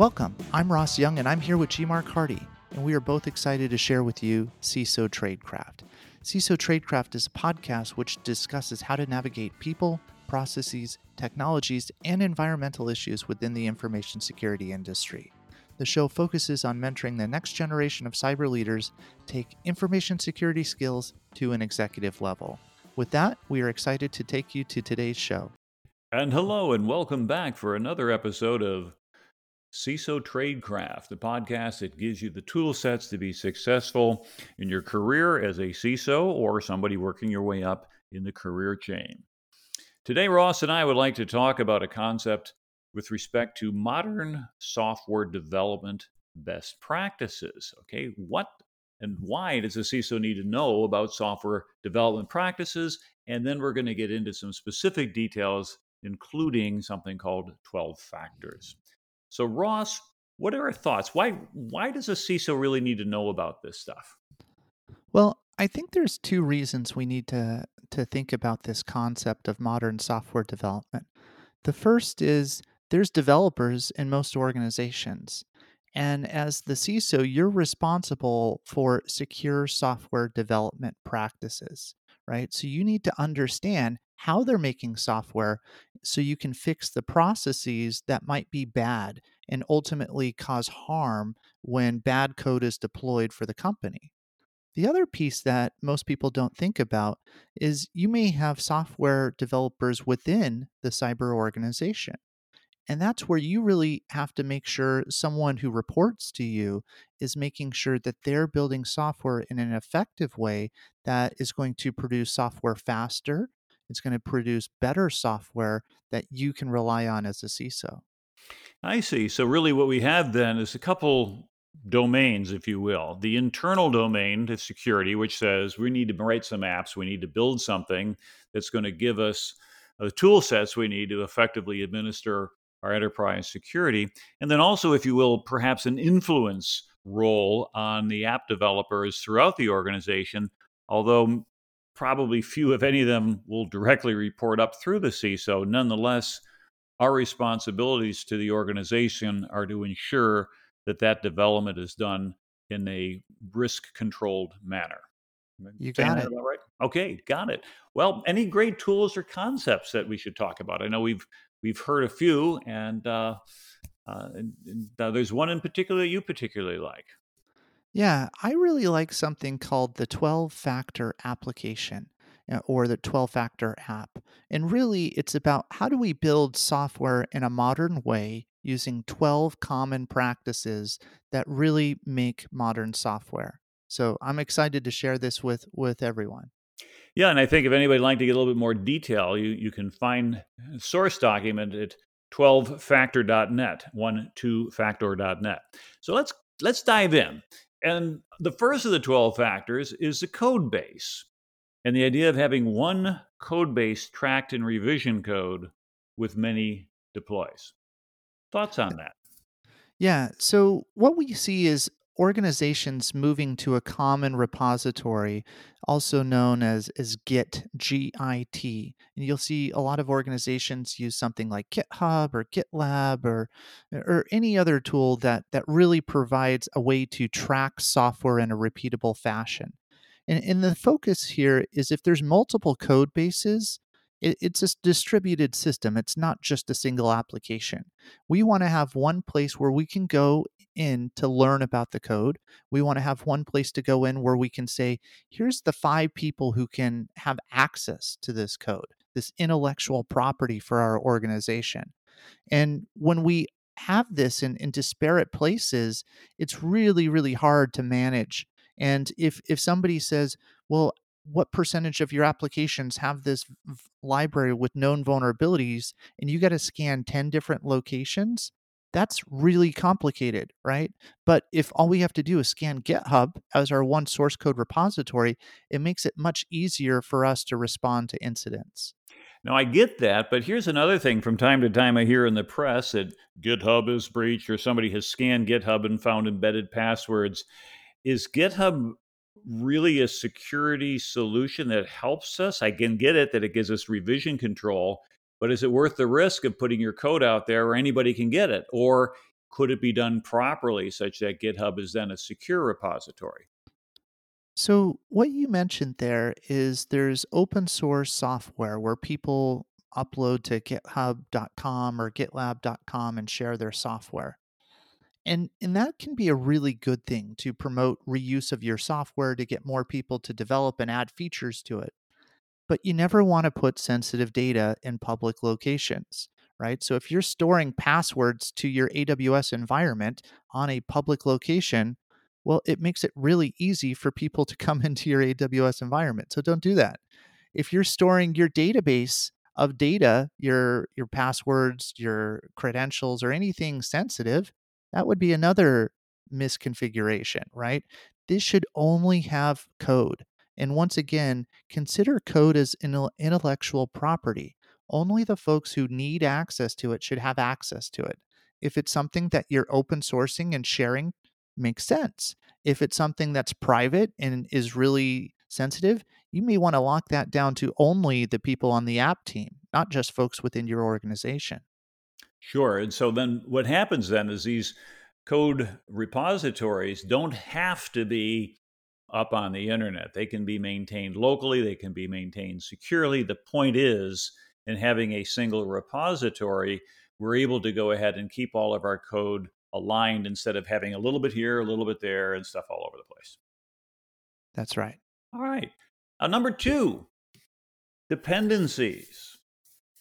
Welcome. I'm Ross Young, and I'm here with G. Mark Hardy, and we are both excited to share with you CISO Tradecraft. CISO Tradecraft is a podcast which discusses how to navigate people, processes, technologies, and environmental issues within the information security industry. The show focuses on mentoring the next generation of cyber leaders take information security skills to an executive level. With that, we are excited to take you to today's show. And hello, and welcome back for another episode of CISO Tradecraft, the podcast that gives you the tool sets to be successful in your career as a CISO or somebody working your way up in the career chain. Today, Ross and I would like to talk about a concept with respect to modern software development best practices. Okay, what and why does a CISO need to know about software development practices? And then we're going to get into some specific details, including something called 12 factors. So, Ross, what are our thoughts? Why why does a CISO really need to know about this stuff? Well, I think there's two reasons we need to to think about this concept of modern software development. The first is there's developers in most organizations. And as the CISO, you're responsible for secure software development practices, right? So you need to understand how they're making software so you can fix the processes that might be bad and ultimately cause harm when bad code is deployed for the company. The other piece that most people don't think about is you may have software developers within the cyber organization. And that's where you really have to make sure someone who reports to you is making sure that they're building software in an effective way that is going to produce software faster. It's going to produce better software that you can rely on as a CISO. I see. So, really, what we have then is a couple domains, if you will. The internal domain to security, which says we need to write some apps, we need to build something that's going to give us the tool sets we need to effectively administer our enterprise security. And then also, if you will, perhaps an influence role on the app developers throughout the organization, although probably few, if any of them, will directly report up through the CISO. Nonetheless, our responsibilities to the organization are to ensure that that development is done in a risk controlled manner. You got it. Right? Okay, got it. Well, any great tools or concepts that we should talk about? I know we've we've heard a few, and, uh, uh, and, and uh, there's one in particular that you particularly like. Yeah, I really like something called the 12 factor application uh, or the 12 factor app. And really, it's about how do we build software in a modern way using 12 common practices that really make modern software. So I'm excited to share this with, with everyone. Yeah, and I think if anybody would like to get a little bit more detail, you, you can find source document at 12factor.net, 12factor.net. So let's let's dive in. And the first of the 12 factors is the code base. And the idea of having one code base tracked in revision code with many deploys. Thoughts on that? Yeah. So what we see is organizations moving to a common repository, also known as, as Git, G I T. And you'll see a lot of organizations use something like GitHub or GitLab or, or any other tool that, that really provides a way to track software in a repeatable fashion. And, and the focus here is if there's multiple code bases, it's a distributed system. It's not just a single application. We want to have one place where we can go in to learn about the code. We want to have one place to go in where we can say, here's the five people who can have access to this code, this intellectual property for our organization. And when we have this in, in disparate places, it's really, really hard to manage. And if if somebody says, well, what percentage of your applications have this v- library with known vulnerabilities and you got to scan 10 different locations that's really complicated right but if all we have to do is scan github as our one source code repository it makes it much easier for us to respond to incidents now I get that, but here's another thing from time to time I hear in the press that GitHub is breached or somebody has scanned GitHub and found embedded passwords. Is GitHub really a security solution that helps us? I can get it that it gives us revision control, but is it worth the risk of putting your code out there where anybody can get it? Or could it be done properly such that GitHub is then a secure repository? So, what you mentioned there is there's open source software where people upload to github.com or gitlab.com and share their software. And and that can be a really good thing to promote reuse of your software to get more people to develop and add features to it. But you never want to put sensitive data in public locations, right? So if you're storing passwords to your AWS environment on a public location, well, it makes it really easy for people to come into your AWS environment. So don't do that. If you're storing your database of data, your your passwords, your credentials or anything sensitive, that would be another misconfiguration, right? This should only have code. And once again, consider code as an intellectual property. Only the folks who need access to it should have access to it. If it's something that you're open sourcing and sharing, makes sense. If it's something that's private and is really sensitive, you may want to lock that down to only the people on the app team, not just folks within your organization. Sure. And so then what happens then is these code repositories don't have to be up on the internet. They can be maintained locally, they can be maintained securely. The point is, in having a single repository, we're able to go ahead and keep all of our code aligned instead of having a little bit here, a little bit there, and stuff all over the place. That's right. All right. Uh, number two, dependencies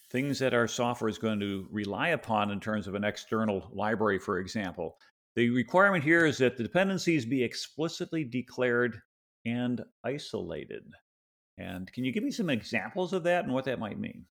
things that our software is going to rely upon in terms of an external library, for example. The requirement here is that the dependencies be explicitly declared and isolated. And can you give me some examples of that and what that might mean?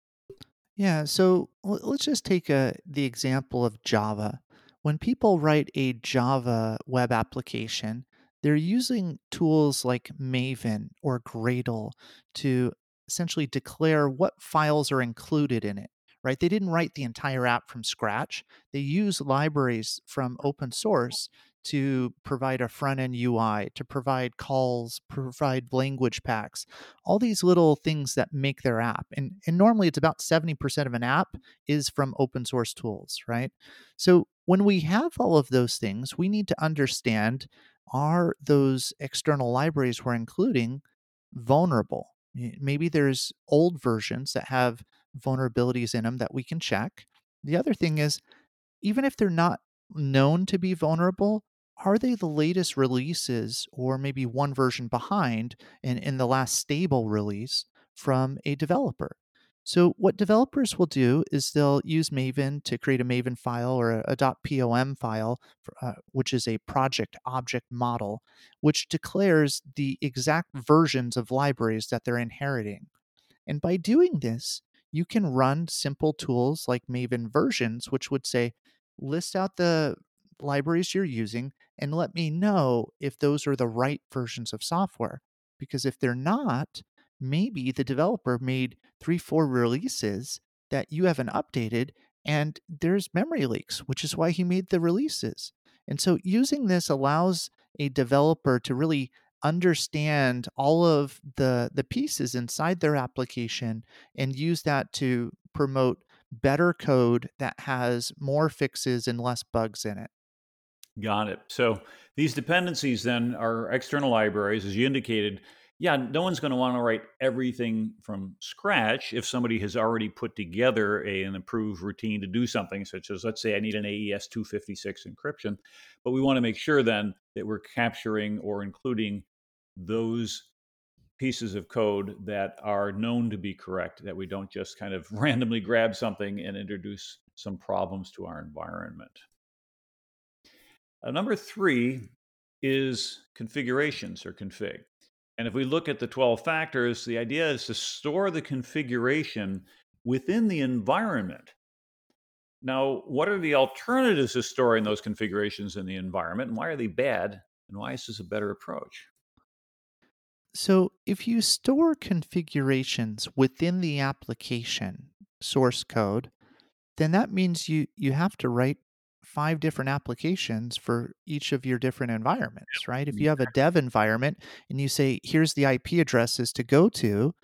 Yeah, so let's just take a, uh, the example of Java. When people write a Java web application, they're using tools like Maven or Gradle to essentially declare what files are included in it right they didn't write the entire app from scratch they use libraries from open source to provide a front end UI, to provide calls, provide language packs, all these little things that make their app. And, and normally it's about 70% of an app is from open source tools, right? So when we have all of those things, we need to understand are those external libraries we're including vulnerable? Maybe there's old versions that have vulnerabilities in them that we can check. The other thing is, even if they're not known to be vulnerable, are they the latest releases or maybe one version behind in, in the last stable release from a developer? So, what developers will do is they'll use Maven to create a Maven file or a, .pom file, uh, which is a project object model, which declares the exact versions of libraries that they're inheriting. And by doing this, you can run simple tools like Maven versions, which would say, list out the libraries you're using and let me know if those are the right versions of software. Because if they're not, maybe the developer made three, four releases that you haven't updated, and there's memory leaks, which is why he made the releases. And so using this allows a developer to really understand all of the the pieces inside their application and use that to promote better code that has more fixes and less bugs in it. Got it. So these dependencies then are external libraries, as you indicated, yeah, no one's going to want to write everything from scratch if somebody has already put together a, an improved routine to do something, such as, let's say, I need an AES 256 encryption. But we want to make sure then that we're capturing or including those pieces of code that are known to be correct, that we don't just kind of randomly grab something and introduce some problems to our environment. Uh, number three is configurations or config. And if we look at the 12 factors, the idea is to store the configuration within the environment. Now, what are the alternatives to storing those configurations in the environment, and why are they bad, and why is this a better approach? So, if you store configurations within the application source code, then that means you, you have to write five different applications for each of your different environments, right? If you have a dev environment and you say, here's the IP addresses to go to,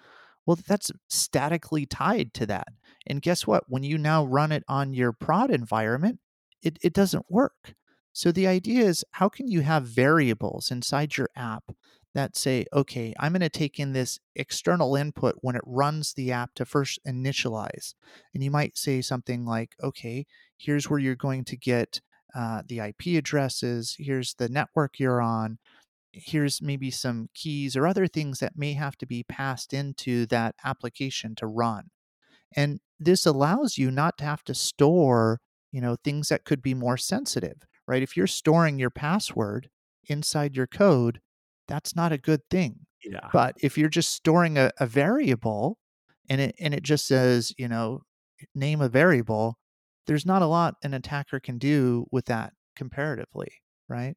well, that's statically tied to that. And guess what? When you now run it on your prod environment, it, it doesn't work. So the idea is how can you have variables inside your app that say, okay, I'm going to take in this external input when it runs the app to first initialize. And you might say something like, okay, here's where you're going to get uh, the IP addresses, here's the network you're on, here's maybe some keys or other things that may have to be passed into that application to run. And this allows you not to have to store, you know, things that could be more sensitive, right? If you're storing your password inside your code, that's not a good thing. Yeah. But if you're just storing a, a variable and it and it just says, you know, name a variable, there's not a lot an attacker can do with that comparatively, right?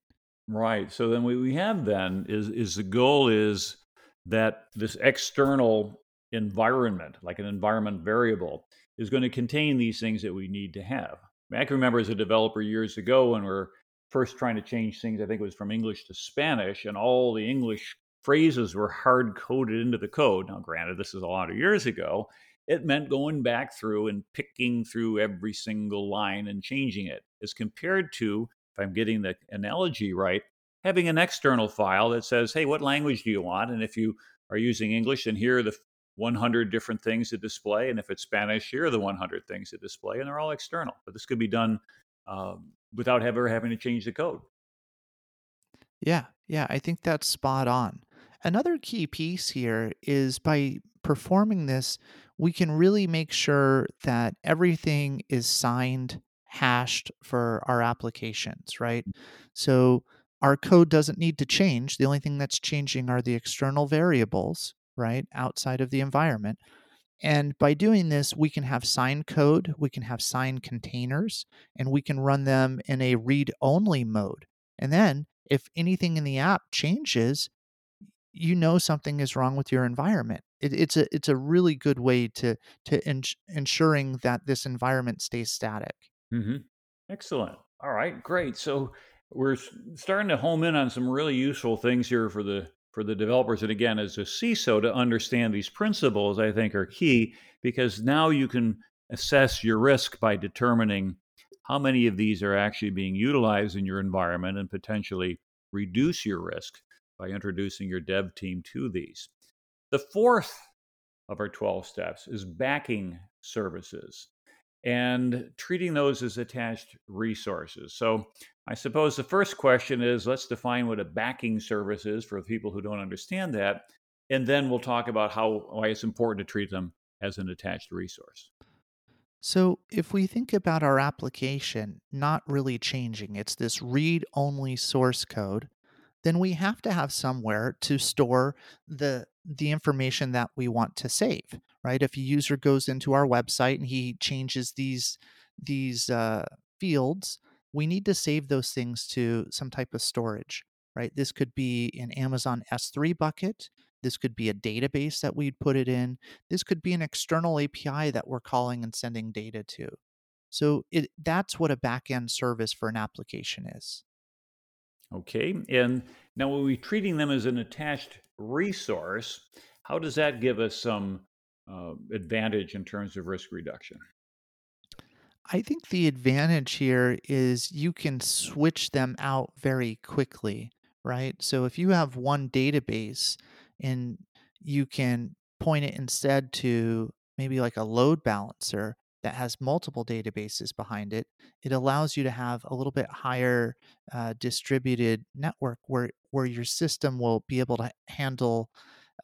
Right. So then what we have then is is the goal is that this external environment, like an environment variable, is going to contain these things that we need to have. I can remember as a developer years ago when we are first trying to change things, I think it was from English to Spanish, and all the English phrases were hard coded into the code. Now, granted, this is a lot of years ago. It meant going back through and picking through every single line and changing it, as compared to if I'm getting the analogy right, having an external file that says, hey, what language do you want? And if you are using English, then here are the 100 different things to display. And if it's Spanish, here are the 100 things to display. And they're all external. But this could be done um, without ever having to change the code. Yeah, yeah, I think that's spot on. Another key piece here is by performing this, we can really make sure that everything is signed hashed for our applications, right? So our code doesn't need to change. The only thing that's changing are the external variables, right, outside of the environment. And by doing this, we can have signed code, we can have signed containers, and we can run them in a read only mode. And then if anything in the app changes, you know something is wrong with your environment. It, it's a it's a really good way to to ensuring that this environment stays static. hmm Excellent. All right, great. So we're starting to home in on some really useful things here for the for the developers. And again, as a CISO, to understand these principles, I think are key because now you can assess your risk by determining how many of these are actually being utilized in your environment and potentially reduce your risk by introducing your dev team to these. The fourth of our 12 steps is backing services and treating those as attached resources. So, I suppose the first question is let's define what a backing service is for people who don't understand that. And then we'll talk about how why it's important to treat them as an attached resource. So, if we think about our application not really changing, it's this read only source code then we have to have somewhere to store the the information that we want to save right? If a user goes into our website and he changes these these uh, fields we need to save those things to some type of storage right? This could be an amazon s3 bucket. This could be a database that we'd put it in. This could be an external api that we're calling and sending data to. So it, that's what a backend service for an application is. Okay. And now, when we're treating them as an attached resource, how does that give us some uh, advantage in terms of risk reduction? I think the advantage here is you can switch them out very quickly, right? So if you have one database and you can point it instead to maybe like a load balancer that has multiple databases behind it, it allows you to have a little bit higher uh, distributed network where where your system will be able to handle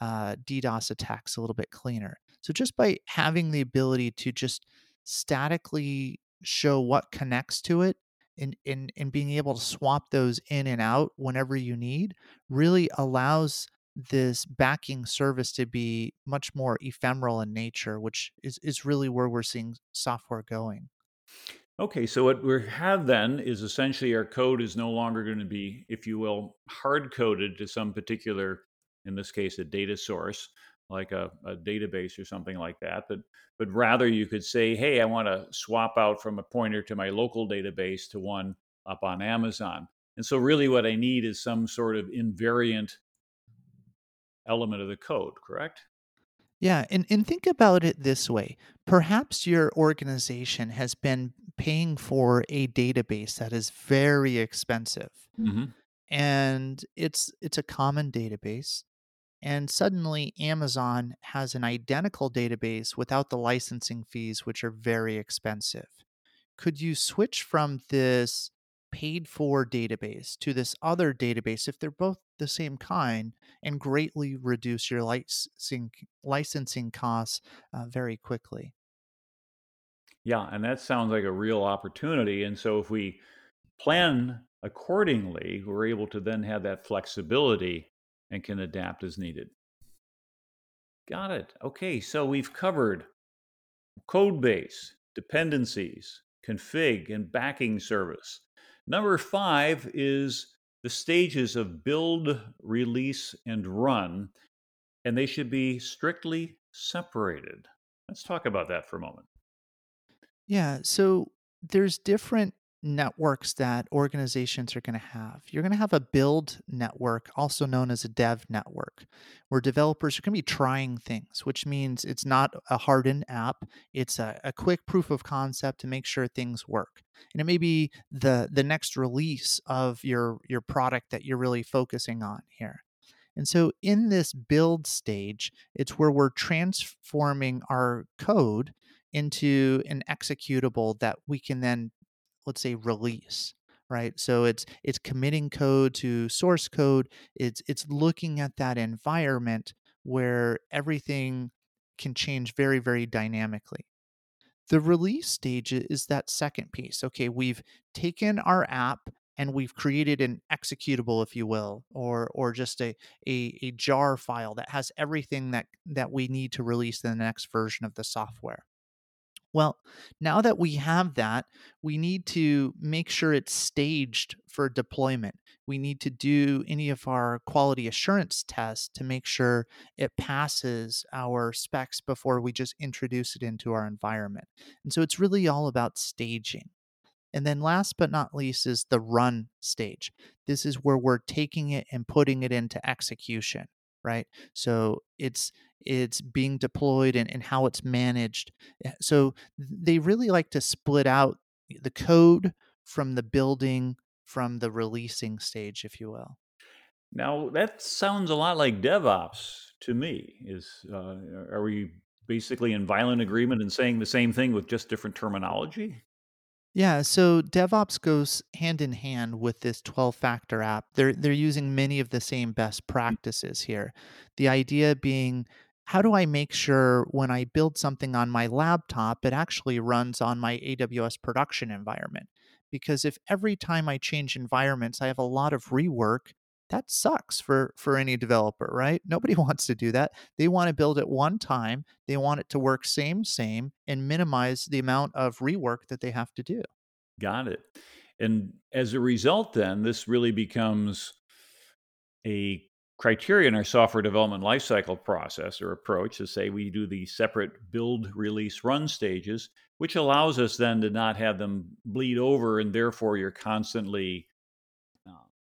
uh, DDoS attacks a little bit cleaner. So just by having the ability to just statically show what connects to it and, and, and being able to swap those in and out whenever you need really allows this backing service to be much more ephemeral in nature, which is, is really where we're seeing software going. Okay, so what we have then is essentially our code is no longer going to be, if you will, hard coded to some particular, in this case, a data source like a, a, database or something like that. But but rather you could say, hey, I want to swap out from a pointer to my local database to one up on Amazon. And so really what I need is some sort of invariant element of the code, correct? Yeah, and, and think about it this way. Perhaps your organization has been paying for a database that is very expensive. hmm And it's it's a common database and suddenly Amazon has an identical database without the licensing fees which are very expensive. Could you switch from this paid for database to this other database if they're both the same kind and greatly reduce your licensing licensing costs uh, very quickly? Yeah, and that sounds like a real opportunity. And so if we plan accordingly, we're able to then have that flexibility and can adapt as needed. Got it. Okay, so we've covered code base, dependencies, config, and backing service. Number five is the stages of build, release, and run, and they should be strictly separated. Let's talk about that for a moment. Yeah, so there's different networks that organizations are going to have. You're going to have a build network, also known as a dev network, where developers are going to be trying things, which means it's not a hardened app. It's a, a quick proof of concept to make sure things work. And it may be the the next release of your your product that you're really focusing on here. And so in this build stage, it's where we're transforming our code into an executable that we can then let's say release right so it's it's committing code to source code it's it's looking at that environment where everything can change very very dynamically the release stage is that second piece. Okay, we've taken our app and we've created an executable, if you will, or or just a, a a jar file that has everything that that we need to release the next version of the software. Well, now that we have that, we need to make sure it's staged for deployment. We need to do any of our quality assurance tests to make sure it passes our specs before we just introduce it into our environment. And so it's really all about staging. And then last but not least is the run stage. This is where we're taking it and putting it into execution, right? So it's it's being deployed and, and how it's managed. Eh, So they really like to split out the code from the building from the releasing stage, if you will. Now, that sounds a lot like DevOps to me. Is uh, are we basically in violent agreement and saying the same thing with just different terminology? Yeah, so DevOps goes hand in hand with this 12 factor app. They're they're using many of the same best mm. practices here. The idea being how do I make sure when I build something on my laptop it actually runs on my AWS production environment? Because if every time I change environments I have a lot of rework, that sucks for for any developer, right? Nobody wants to do that. They want to build it one time, they want it to work same same and minimize the amount of rework that they have to do. Got it. And as a result, then this really becomes a criteria in our software development lifecycle process or approach to say we do the separate build, release, run stages, which allows us then to not have them bleed over, and therefore you're constantly,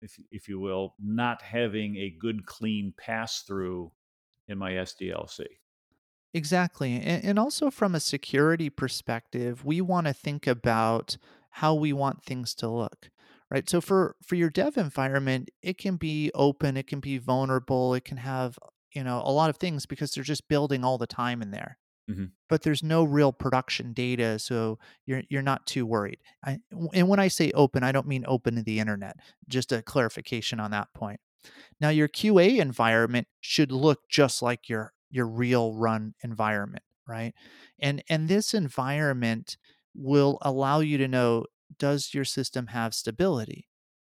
if if you will, not having a good clean pass through in my SDLC. Exactly. And, and also from a security perspective, we want to think about how we want things to look. Right. So for for your dev environment, it can be open, it can be vulnerable, it can have, you know, a lot of things because they're just building all the time in there. Hmm But there's no real production data, so you're you're not too worried. I, and when I say open, I don't mean open to the internet. Just a clarification on that point. Now your QA environment should look just like your your real run environment, right? And and this environment will allow you to know does your system have stability?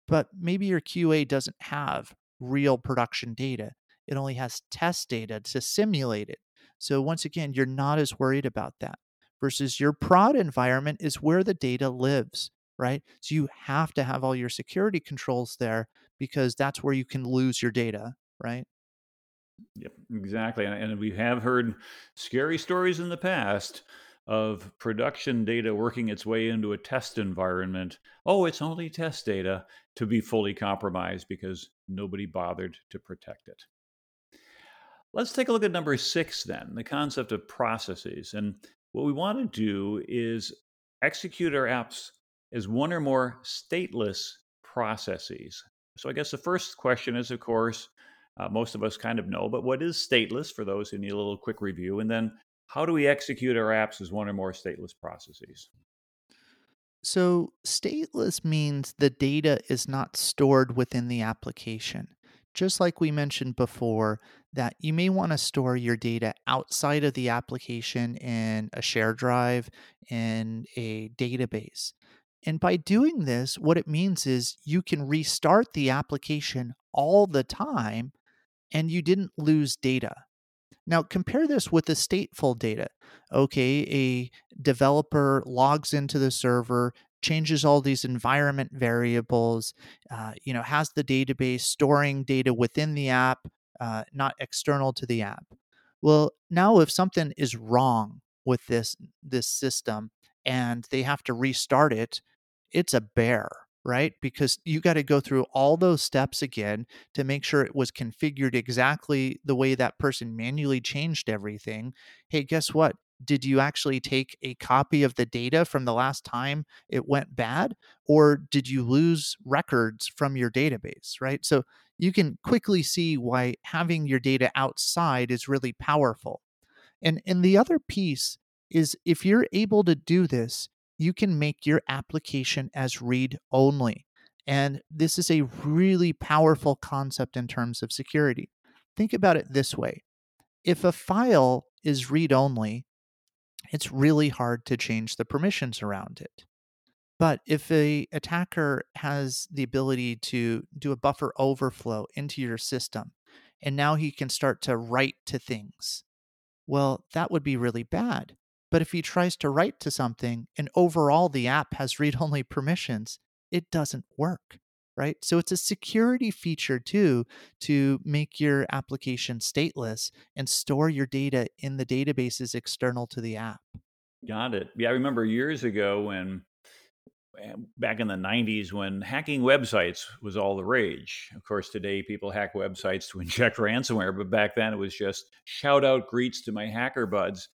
But maybe your QA doesn't have real production data. It only has test data to simulate it. So once again, you're not as worried about that. Versus your prod environment is where the data lives, right? So you have to have all your security controls there because that's where you can lose your data, right? Yep, exactly. And, we have heard scary stories in the past of production data working its way into a test environment. Oh, it's only test data to be fully compromised because nobody bothered to protect it. Let's take a look at number six then the concept of processes. And what we want to do is execute our apps as one or more stateless processes. So, I guess the first question is, of course, uh, most of us kind of know, but what is stateless for those who need a little quick review? And then, how do we execute our apps as one or more stateless processes? So, stateless means the data is not stored within the application. Just like we mentioned before, that you may want to store your data outside of the application in a share drive, in a database. And by doing this, what it means is you can restart the application all the time and you didn't lose data. Now, compare this with the stateful data. Okay, a developer logs into the server, changes all these environment variables, uh, you know, has the database storing data within the app, uh, not external to the app. Well, now if something is wrong with this this system and they have to restart it, it's a bear, right? Because you got to go through all those steps again to make sure it was configured exactly the way that person manually changed everything. Hey, guess what? Did you actually take a copy of the data from the last time it went bad? Or did you lose records from your database, right? So you can quickly see why having your data outside is really powerful. And, and the other piece is if you're able to do this, you can make your application as read only. And this is a really powerful concept in terms of security. Think about it this way if a file is read only, it's really hard to change the permissions around it. But if a attacker has the ability to do a buffer overflow into your system, and now he can start to write to things, well, that would be really bad but if he tries to write to something and overall the app has read only permissions, it doesn't work, right? So it's a security feature too to make your application stateless and store your data in the databases external to the app. Got it. Yeah, I remember years ago when eh, back in the 90s when hacking websites was all the rage. Of course, today people hack websites to inject ransomware, but back then it was just shout out greets to my hacker buds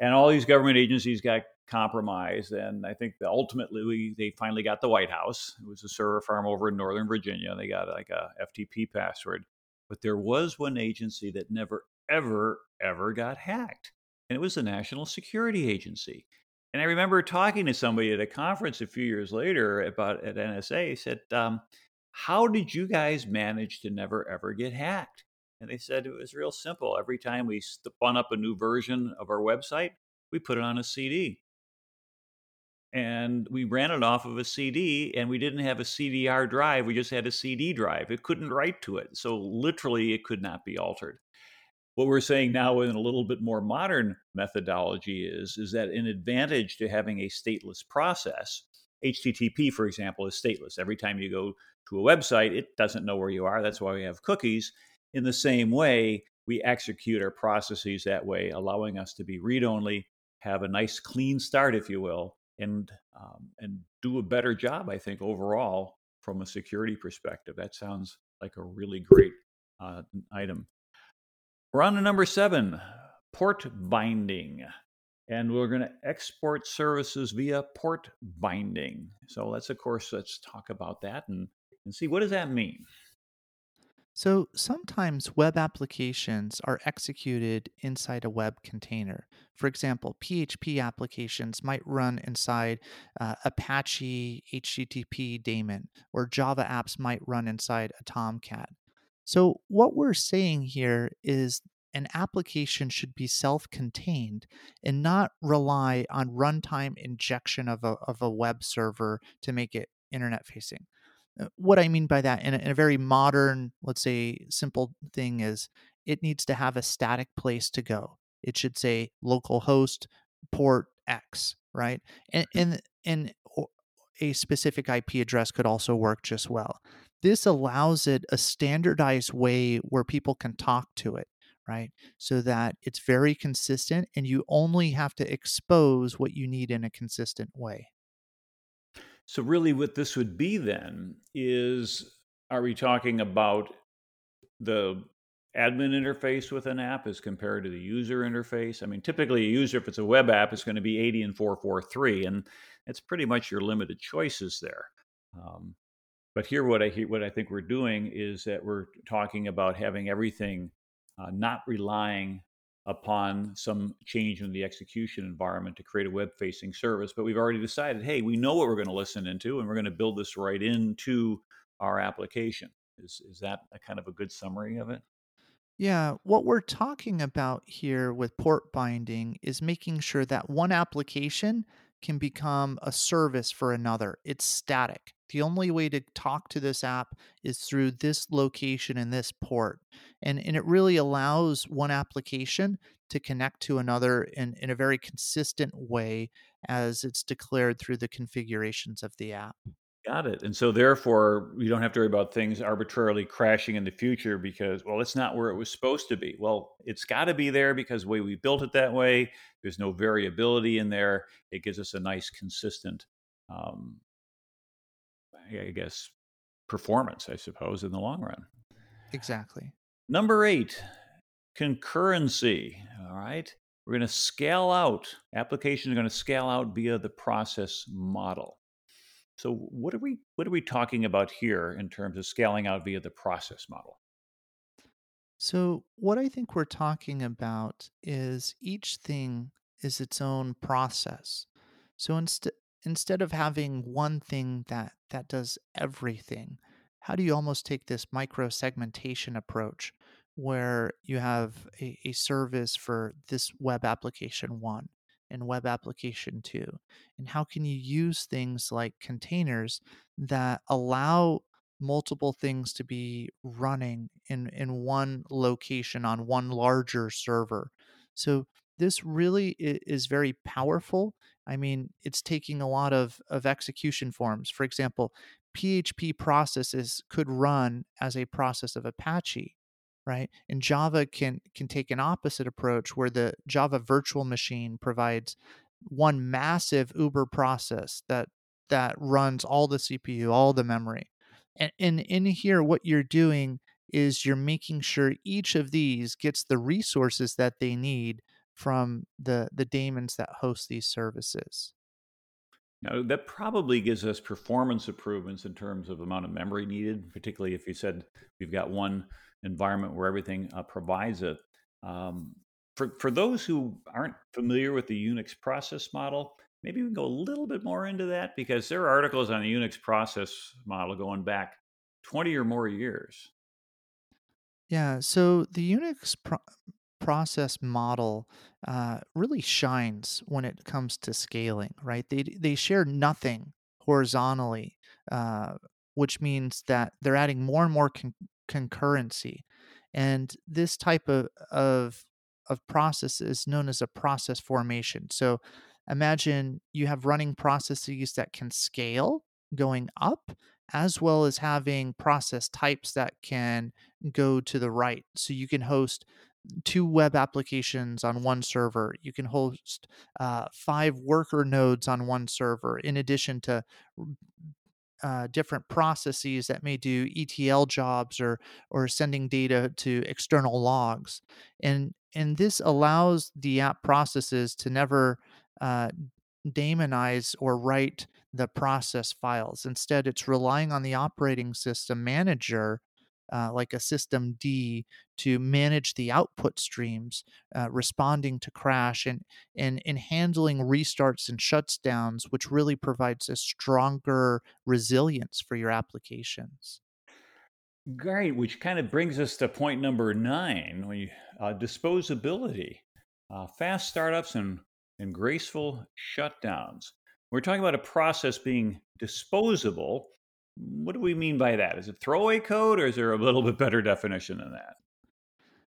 and all these government agencies got compromised. And I think ultimately they finally got the White House. It was a server farm over in Northern Virginia. They got like a FTP password. But there was one agency that never, ever, ever got hacked. And it was the National Security Agency. And I remember talking to somebody at a conference a few years later about at NSA. Said, um, "How did you guys manage to never ever get hacked?" And they said it was real simple. Every time we spun up a new version of our website, we put it on a CD. And we ran it off of a CD, and we didn't have a CDR drive. We just had a CD drive. It couldn't write to it. So literally, it could not be altered. What we're saying now in a little bit more modern methodology is, is that an advantage to having a stateless process, HTTP, for example, is stateless. Every time you go to a website, it doesn't know where you are. That's why we have cookies in the same way, we execute our processes that way, allowing us to be read only, have a nice clean start, if you will, and um, and do a better job. I think overall from a security perspective, that sounds like a really great uh, item. We're on to number seven, port binding. And we're going to export services via port binding. So let's, of course, let's talk about that and, and see what does that mean? So sometimes web applications are executed inside a web container. For example, PHP applications might run inside uh, Apache HTTP daemon, or Java apps might run inside a Tomcat. So, what we're saying here is an application should be self contained and not rely on runtime injection of a, of a web server to make it internet facing. Uh, what I mean by that in a, in a very modern, let's say, simple thing is it needs to have a static place to go. It should say localhost port X, right? And and and a specific IP address could also work just well. This allows it a standardized way where people can talk to it, right? So that it's very consistent and you only have to expose what you need in a consistent way. So, really, what this would be then is are we talking about the admin interface with an app as compared to the user interface? I mean, typically a user, if it's a web app, is going to be 80 and 443, and it's pretty much your limited choices there. Um, but here, what I what I think we're doing is that we're talking about having everything uh, not relying upon some change in the execution environment to create a web facing service. But we've already decided, hey, we know what we're going to listen into, and we're going to build this right into our application. Is, is that a kind of a good summary of it? Yeah, what we're talking about here with port binding is making sure that one application can become a service for another. It's static. The only way to talk to this app is through this location and this port. And, and it really allows one application to connect to another in, in a very consistent way as it's declared through the configurations of the app. Got it. And so therefore, you don't have to worry about things arbitrarily crashing in the future because, well, it's not where it was supposed to be. Well, it's got to be there because the way we built it that way, there's no variability in there. It gives us a nice, consistent, um, I guess, performance, I suppose, in the long run. Exactly. Number eight, concurrency. All right. We're going to scale out, applications are going to scale out via the process model. So what are we what are we talking about here in terms of scaling out via the process model? So, what I think we're talking about is each thing is its own process. So, instead instead of having one thing that that does everything, how do you almost take this micro segmentation approach where you have a, a service for this web application one and web application two? And how can you use things like containers that allow multiple things to be running in, in one location on one larger server? So this really is very powerful. I mean, it's taking a lot of, of execution forms. For example, PHP processes could run as a process of Apache right? And Java can can take an opposite approach where the Java virtual machine provides one massive Uber process that that runs all the CPU, all the memory. And, and in here, what you're doing is you're making sure each of these gets the resources that they need from the the daemons that host these services. Now, that probably gives us performance improvements in terms of amount of memory needed, particularly if you said we've got one environment where everything uh, provides it. Um, for, for those who aren't familiar with the Unix process model, maybe we can go a little bit more into that because there are articles on the Unix process model going back 20 or more years. Yeah, so the Unix pro- process model uh, really shines when it comes to scaling, right? They they share nothing horizontally, uh, which means that they're adding more and more con- concurrency, and this type of of of process is known as a process formation. So imagine you have running processes that can scale going up as well as having process types that can go to the right. So you can host two web applications on one server. You can host uh, five worker nodes on one server, in addition to uh, different processes that may do ETL jobs or or sending data to external logs, and and this allows the app processes to never uh, daemonize or write the process files. Instead, it's relying on the operating system manager uh, like a systemd to manage the output streams, uh, responding to crash and, and, and handling restarts and shutdowns, which really provides a stronger resilience for your applications. Great, which kind of brings us to point number nine, we, uh, disposability, uh, fast startups and, and graceful shutdowns. We're talking about a process being disposable what do we mean by that? Is it throwaway code or is there a little bit better definition than that?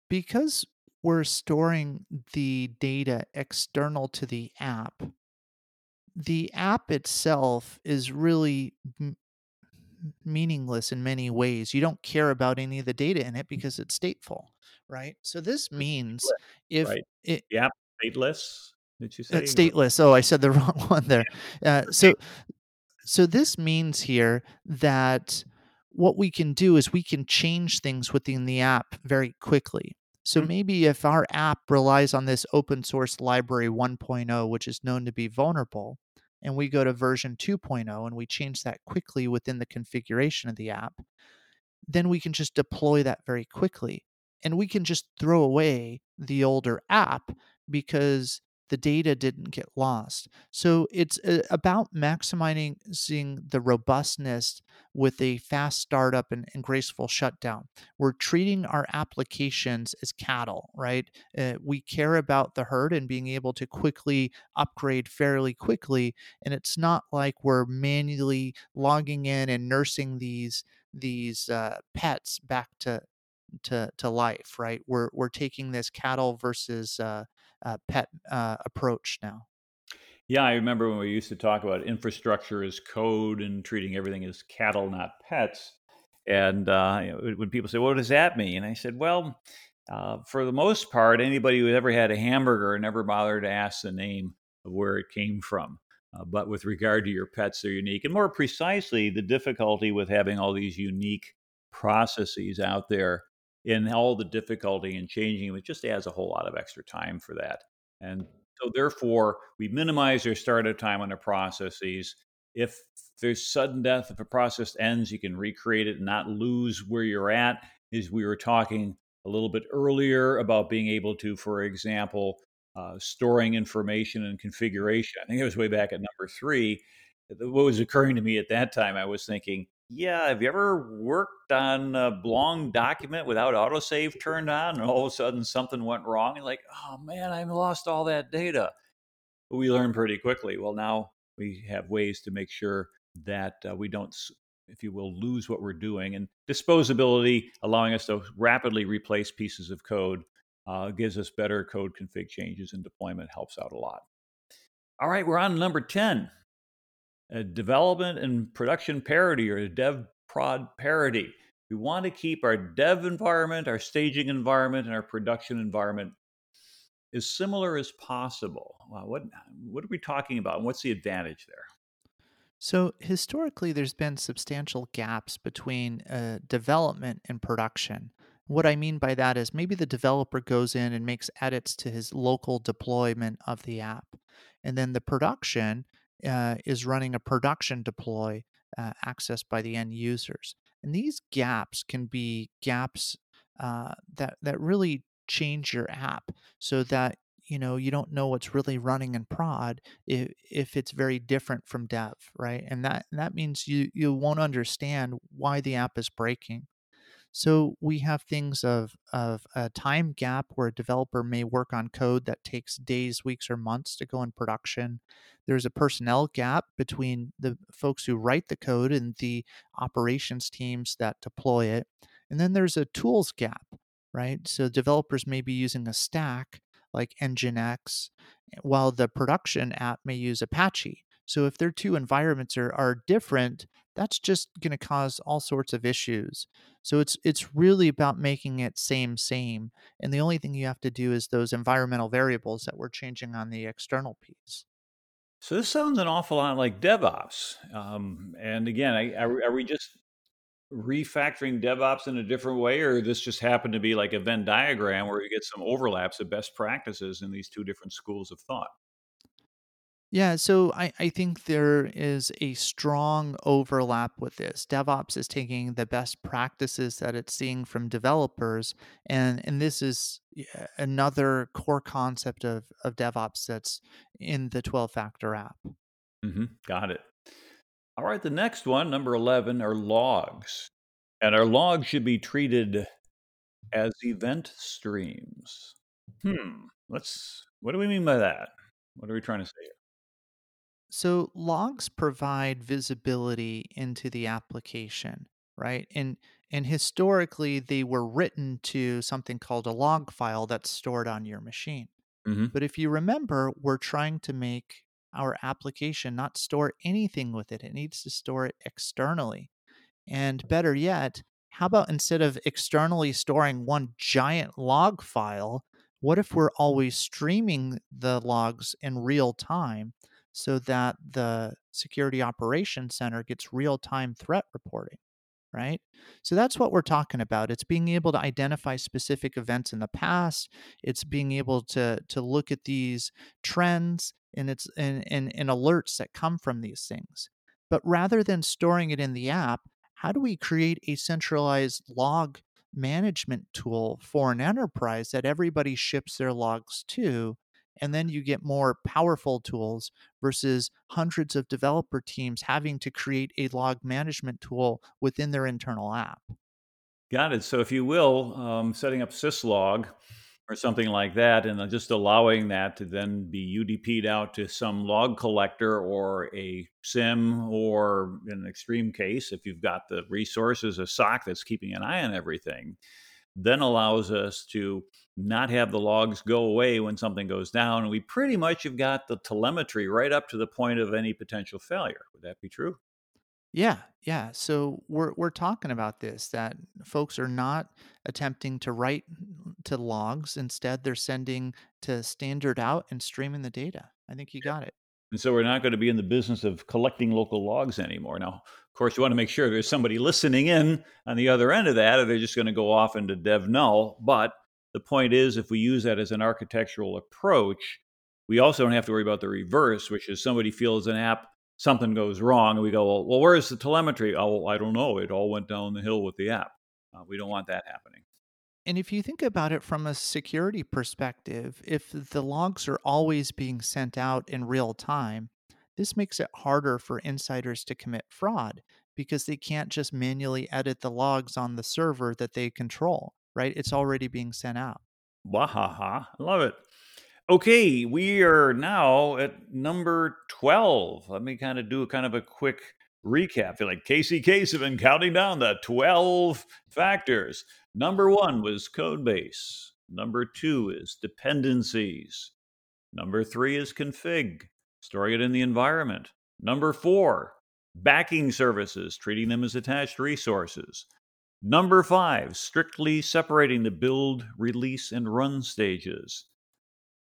Because we're storing the data external to the app, the app itself is really m- meaningless in many ways. You don't care about any of the data in it because it's stateful, right? So this means if right. it, yeah, stateless. Did you say stateless? Oh, I said the wrong one there. Uh, so so this means here that what we can do is we can change things within the app very quickly. So Hmm. maybe if our app relies on this open source library 1.0, which is known to be vulnerable, and we go to version 2.0 and we change that quickly within the configuration of the app, then we can just deploy that very quickly. And we can just throw away the older app because the data didn't get lost. So it's uh, about maximizing the robustness with a fast startup and, and graceful shutdown. We're treating our applications as cattle, right? Uh, we care about the herd and being able to quickly upgrade fairly quickly. And it's not like we're manually logging in and nursing these these uh, pets back to to to life, right? We're we're taking this cattle versus uh, uh, pet uh, approach now. Yeah, I remember when we used to talk about infrastructure as code and treating everything as cattle, not pets. And uh, when people say, "What does that mean?" and I said, "Well, uh, for the most part, anybody who ever had a hamburger never bothered to ask the name of where it came from. Uh, but with regard to your pets, they're unique. And more precisely, the difficulty with having all these unique processes out there and all the difficulty in changing it just adds a whole lot of extra time for that. And so, therefore, we minimize their startup time on the processes. If there's sudden death, if a process ends, you can recreate it and not lose where you're at. As we were talking a little bit earlier about being able to, for example, uh, storing information and configuration. I think it was way back at number three. What was occurring to me at that time, I was thinking, yeah, have you ever worked on a long document without autosave turned on and all of a sudden something went wrong? And like, oh man, I lost all that data. We learned pretty quickly. Well, now we have ways to make sure that uh, we don't, if you will, lose what we're doing. And disposability, allowing us to rapidly replace pieces of code uh, gives us better code config changes and deployment helps out a lot. All right, we're on number 10 uh, development and production parity or a dev prod parity. We want to keep our dev environment, our staging environment, and our production environment as similar as possible. Wow, what, what are we talking about? And what's the advantage there? So, historically, there's been substantial gaps between uh, development and production. What I mean by that is maybe the developer goes in and makes edits to his local deployment of the app. And then the production uh, is running a production deploy uh, accessed by the end users. And these gaps can be gaps uh, that, that really change your app so that you know you don't know what's really running in prod if, if it's very different from dev right and that that means you you won't understand why the app is breaking so we have things of of a time gap where a developer may work on code that takes days, weeks, or months to go in production. There's a personnel gap between the folks who write the code and the operations teams that deploy it. And then there's a tools gap, right? So developers may be using a stack like Nginx, while the production app may use Apache. So if their two environments are, are different, that's just going to cause all sorts of issues. So it's it's really about making it same same, and the only thing you have to do is those environmental variables that we're changing on the external piece. So this sounds an awful lot like DevOps. Um, and again, I, are, are we just refactoring DevOps in a different way, or this just happened to be like a Venn diagram where you get some overlaps of best practices in these two different schools of thought? Yeah, so I, I think there is a strong overlap with this. DevOps is taking the best practices that it's seeing from developers, and, and this is another core concept of, of DevOps that's in the 12 factor app. hmm Got it. All right, the next one, number 11, are logs. And our logs should be treated as event streams. Hmm, let's, what do we mean by that? What are we trying to say here? So logs provide visibility into the application, right? And and historically they were written to something called a log file that's stored on your machine. hmm But if you remember, we're trying to make our application not store anything with it. It needs to store it externally. And better yet, how about instead of externally storing one giant log file, what if we're always streaming the logs in real time so that the security operations center gets real time threat reporting? right? So that's what we're talking about. It's being able to identify specific events in the past. It's being able to to look at these trends and it's and, and, and alerts that come from these things. But rather than storing it in the app, how do we create a centralized log management tool for an enterprise that everybody ships their logs to and then you get more powerful tools versus hundreds of developer teams having to create a log management tool within their internal app. Got it. So, if you will, um, setting up syslog or something like that, and just allowing that to then be UDP'd out to some log collector or a SIEM, or in an extreme case, if you've got the resources, a SOC that's keeping an eye on everything, then allows us to not have the logs go away when something goes down. And we pretty much have got the telemetry right up to the point of any potential failure. Would that be true? Yeah, yeah. So we're we're talking about this that folks are not attempting to write to logs. Instead, they're sending to standard out and streaming the data. I think you got it. And so we're not going to be in the business of collecting local logs anymore. Now, of course, you want to make sure there's somebody listening in on the other end of that, or they're just going to go off into dev null. But the point is, if we use that as an architectural approach, we also don't have to worry about the reverse, which is somebody feels an app, something goes wrong, and we go, well, well where's the telemetry? Oh, I don't know. It all went down the hill with the app. Uh, we don't want that happening. And if you think about it from a security perspective, if the logs are always being sent out in real time, this makes it harder for insiders to commit fraud because they can't just manually edit the logs on the server that they control right? It's already being sent out. Wahaha. I love it. Okay, we are now at number 12. Let me kind of do a kind of a quick recap. I feel like Casey Kasem have been counting down the 12 factors. Number one was code base. Number two is dependencies. Number three is config, storing it in the environment. Number four, backing services, treating them as attached resources. Number five, strictly separating the build, release, and run stages.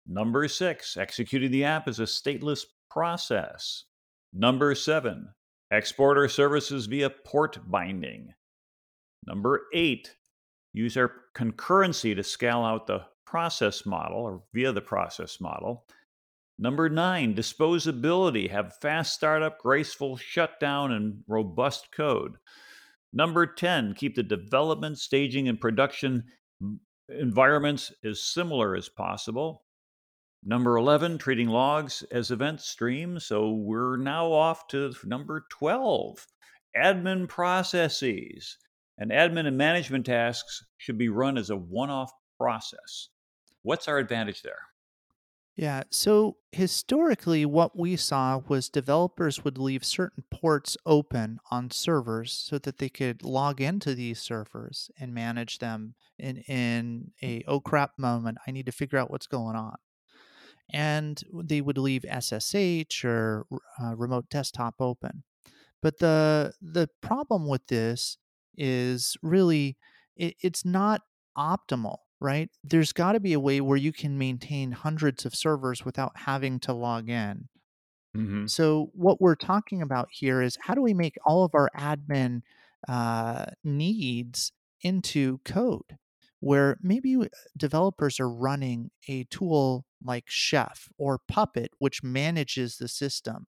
Number six, executing the app as a stateless process. Number seven, exporter services via port binding. Number eight, use our concurrency to scale out the process model or via the process model. Number nine, disposability, have fast startup, graceful shutdown, and robust code. Number 10, keep the development, staging, and production environments as similar as possible. Number 11, treating logs as event streams. So we're now off to number 12, admin processes. And admin and management tasks should be run as a one off process. What's our advantage there? Yeah. So historically, what we saw was developers would leave certain ports open on servers so that they could log into these servers and manage them in, in a oh crap moment. I need to figure out what's going on. And they would leave SSH or uh, remote desktop open. But the the problem with this is really it, it's not optimal right? There's got to be a way where you can maintain hundreds of servers without having to log in. Mm-hmm. So, what we're talking about here is how do we make all of our admin uh, needs into code? Where maybe developers are running a tool like Chef or Puppet, which manages the system.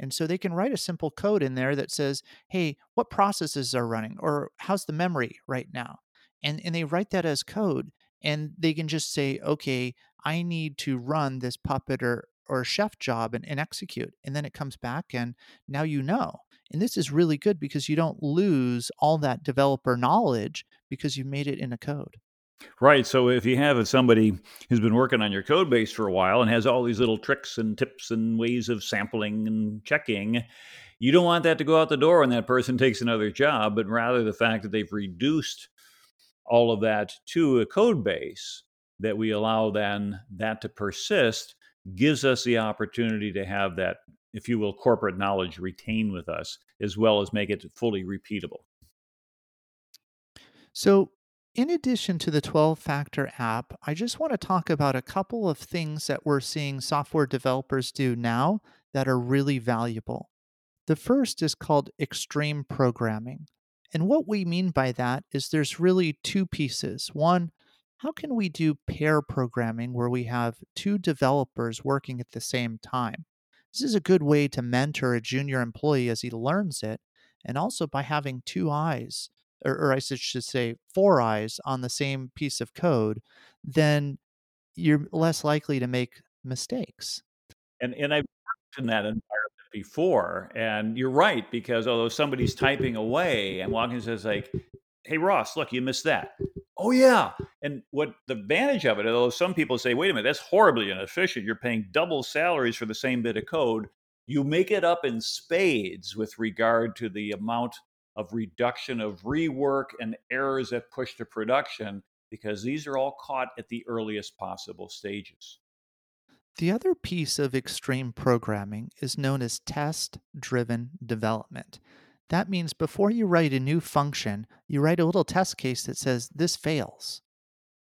And so they can write a simple code in there that says, hey, what processes are running? Or how's the memory right now? And, and they write that as code and they can just say, okay, I need to run this puppet or, or chef job and, and execute. And then it comes back, and now you know. And this is really good because you don't lose all that developer knowledge because you made it in a code. Right. So if you have somebody who's been working on your code base for a while and has all these little tricks and tips and ways of sampling and checking, you don't want that to go out the door when that person takes another job, but rather the fact that they've reduced all of that to a code base that we allow then that to persist gives us the opportunity to have that if you will corporate knowledge retain with us as well as make it fully repeatable. So in addition to the 12 factor app i just want to talk about a couple of things that we're seeing software developers do now that are really valuable. The first is called extreme programming And what we mean by that is there's really two pieces. One, how can we do pair programming where we have two developers working at the same time? This is a good way to mentor a junior employee as he learns it, and also by having two eyes, or, or I should say four eyes on the same piece of code, then you're less likely to make mistakes. And and I've worked in that environment before, and you're right because although somebody's typing away and walking says like, "Hey Ross, look, you missed that." Oh yeah. And what the advantage of it, although some people say, "Wait a minute, that's horribly inefficient. You're paying double salaries for the same bit of code." You make it up in spades with regard to the amount of reduction of rework and errors that push to production because these are all caught at the earliest possible stages. The other piece of extreme programming is known as test driven development. That means before you write a new function, you write a little test case that says this fails.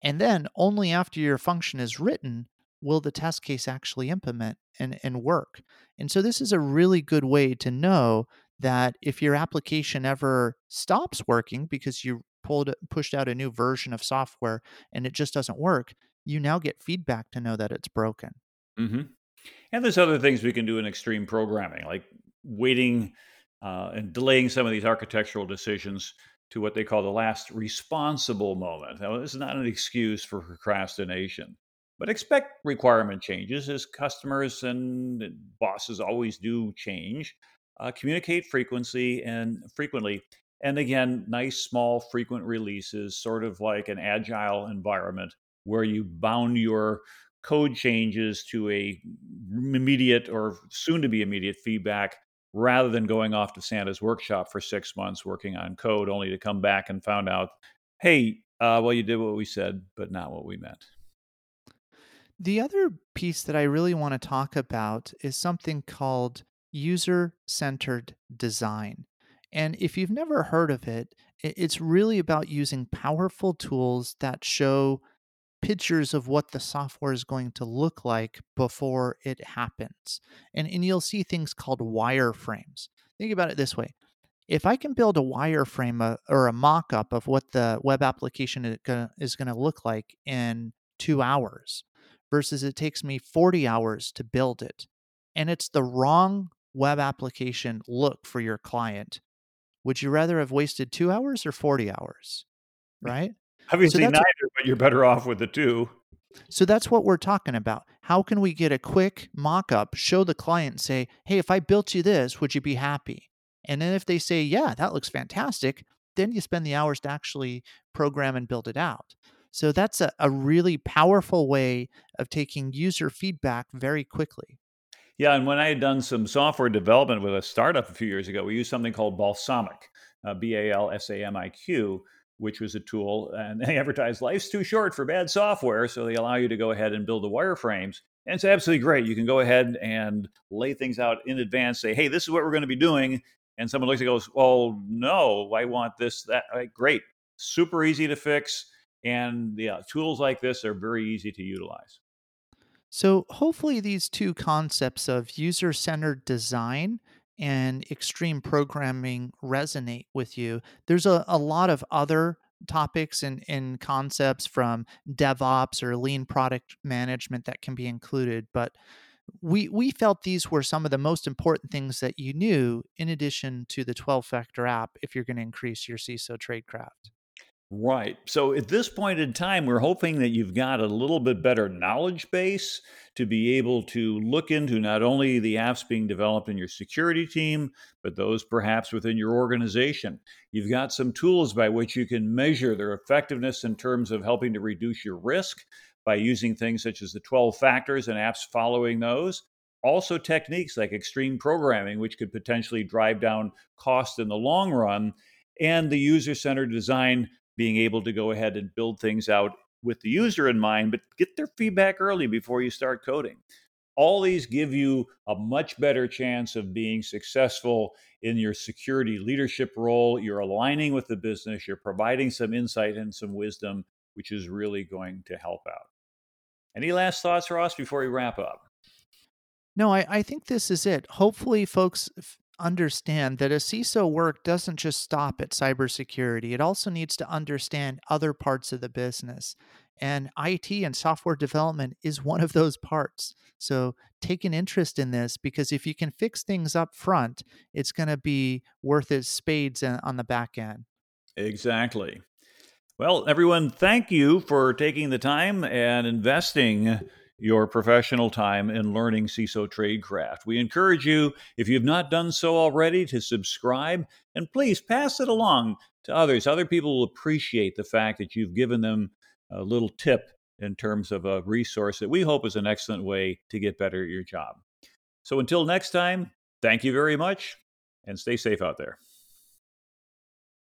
And then only after your function is written will the test case actually implement and, and work. And so this is a really good way to know that if your application ever stops working because you pulled pushed out a new version of software and it just doesn't work, you now get feedback to know that it's broken. Hmm And there's other things we can do in extreme programming, like waiting uh, and delaying some of these architectural decisions to what they call the last responsible moment. Now, this is not an excuse for procrastination, but expect requirement changes as customers and bosses always do change. Uh, communicate frequency and frequently. And again, nice, small, frequent releases, sort of like an agile environment where you bound your code changes to a immediate or soon to be immediate feedback rather than going off to Santa's workshop for six months working on code only to come back and found out, hey, uh, well, you did what we said, but not what we meant. The other piece that I really want to talk about is something called user centered design. And if you've never heard of it, it's really about using powerful tools that show pictures of what the software is going to look like before it happens. And, and you'll see things called wireframes. Think about it this way if I can build a wireframe uh, or a mock up of what the web application is gonna look like in two hours versus it takes me 40 hours to build it, and it's the wrong web application look for your client, would you rather have wasted two hours or 40 hours? Right? So Obviously, that's neither, but you're better off with the two. So that's what we're talking about. How can we get a quick mock up, show the client, say, hey, if I built you this, would you be happy? And then if they say, yeah, that looks fantastic, then you spend the hours to actually program and build it out. So that's a, a really powerful way of taking user feedback very quickly. Yeah, and when I had done some software development with a startup a few years ago, we used something called Balsamiq, uh, B A L S A M I Q, which was a tool, and they advertised life's too short for bad software, so they allow you to go ahead and build the wireframes. And it's absolutely great. You can go ahead and lay things out in advance, say, hey, this is what we're going to be doing. And someone looks and goes, well, no, I want this, that. Right, great. Super easy to fix. And yeah, tools like this are very easy to utilize. So, hopefully, these two concepts of user centered design and extreme programming resonate with you. There's a, a lot of other topics and, and concepts from DevOps or lean product management that can be included, but we, we felt these were some of the most important things that you knew in addition to the 12 factor app if you're going to increase your CISO tradecraft. Right. So at this point in time, we're hoping that you've got a little bit better knowledge base to be able to look into not only the apps being developed in your security team, but those perhaps within your organization. You've got some tools by which you can measure their effectiveness in terms of helping to reduce your risk by using things such as the 12 factors and apps following those. Also, techniques like extreme programming, which could potentially drive down cost in the long run, and the user centered design being able to go ahead and build things out with the user in mind, but get their feedback early before you start coding. All these give you a much better chance of being successful in your security leadership role. You're aligning with the business, you're providing some insight and some wisdom, which is really going to help out. Any last thoughts, Ross, before we wrap up? No, I, I think this is it. Hopefully, folks f- understand that a CISO work doesn't just stop at cybersecurity. It also needs to understand other parts of the business. And IT and software development is one of those parts. So take an interest in this because if you can fix things up front, it's going to be worth its spades on the back end. Exactly. Well, everyone, thank you for taking the time and investing your professional time in learning CISO tradecraft. We encourage you, if you've not done so already, to subscribe and please pass it along to others. Other people will appreciate the fact that you've given them a little tip in terms of a resource that we hope is an excellent way to get better at your job. So until next time, thank you very much and stay safe out there.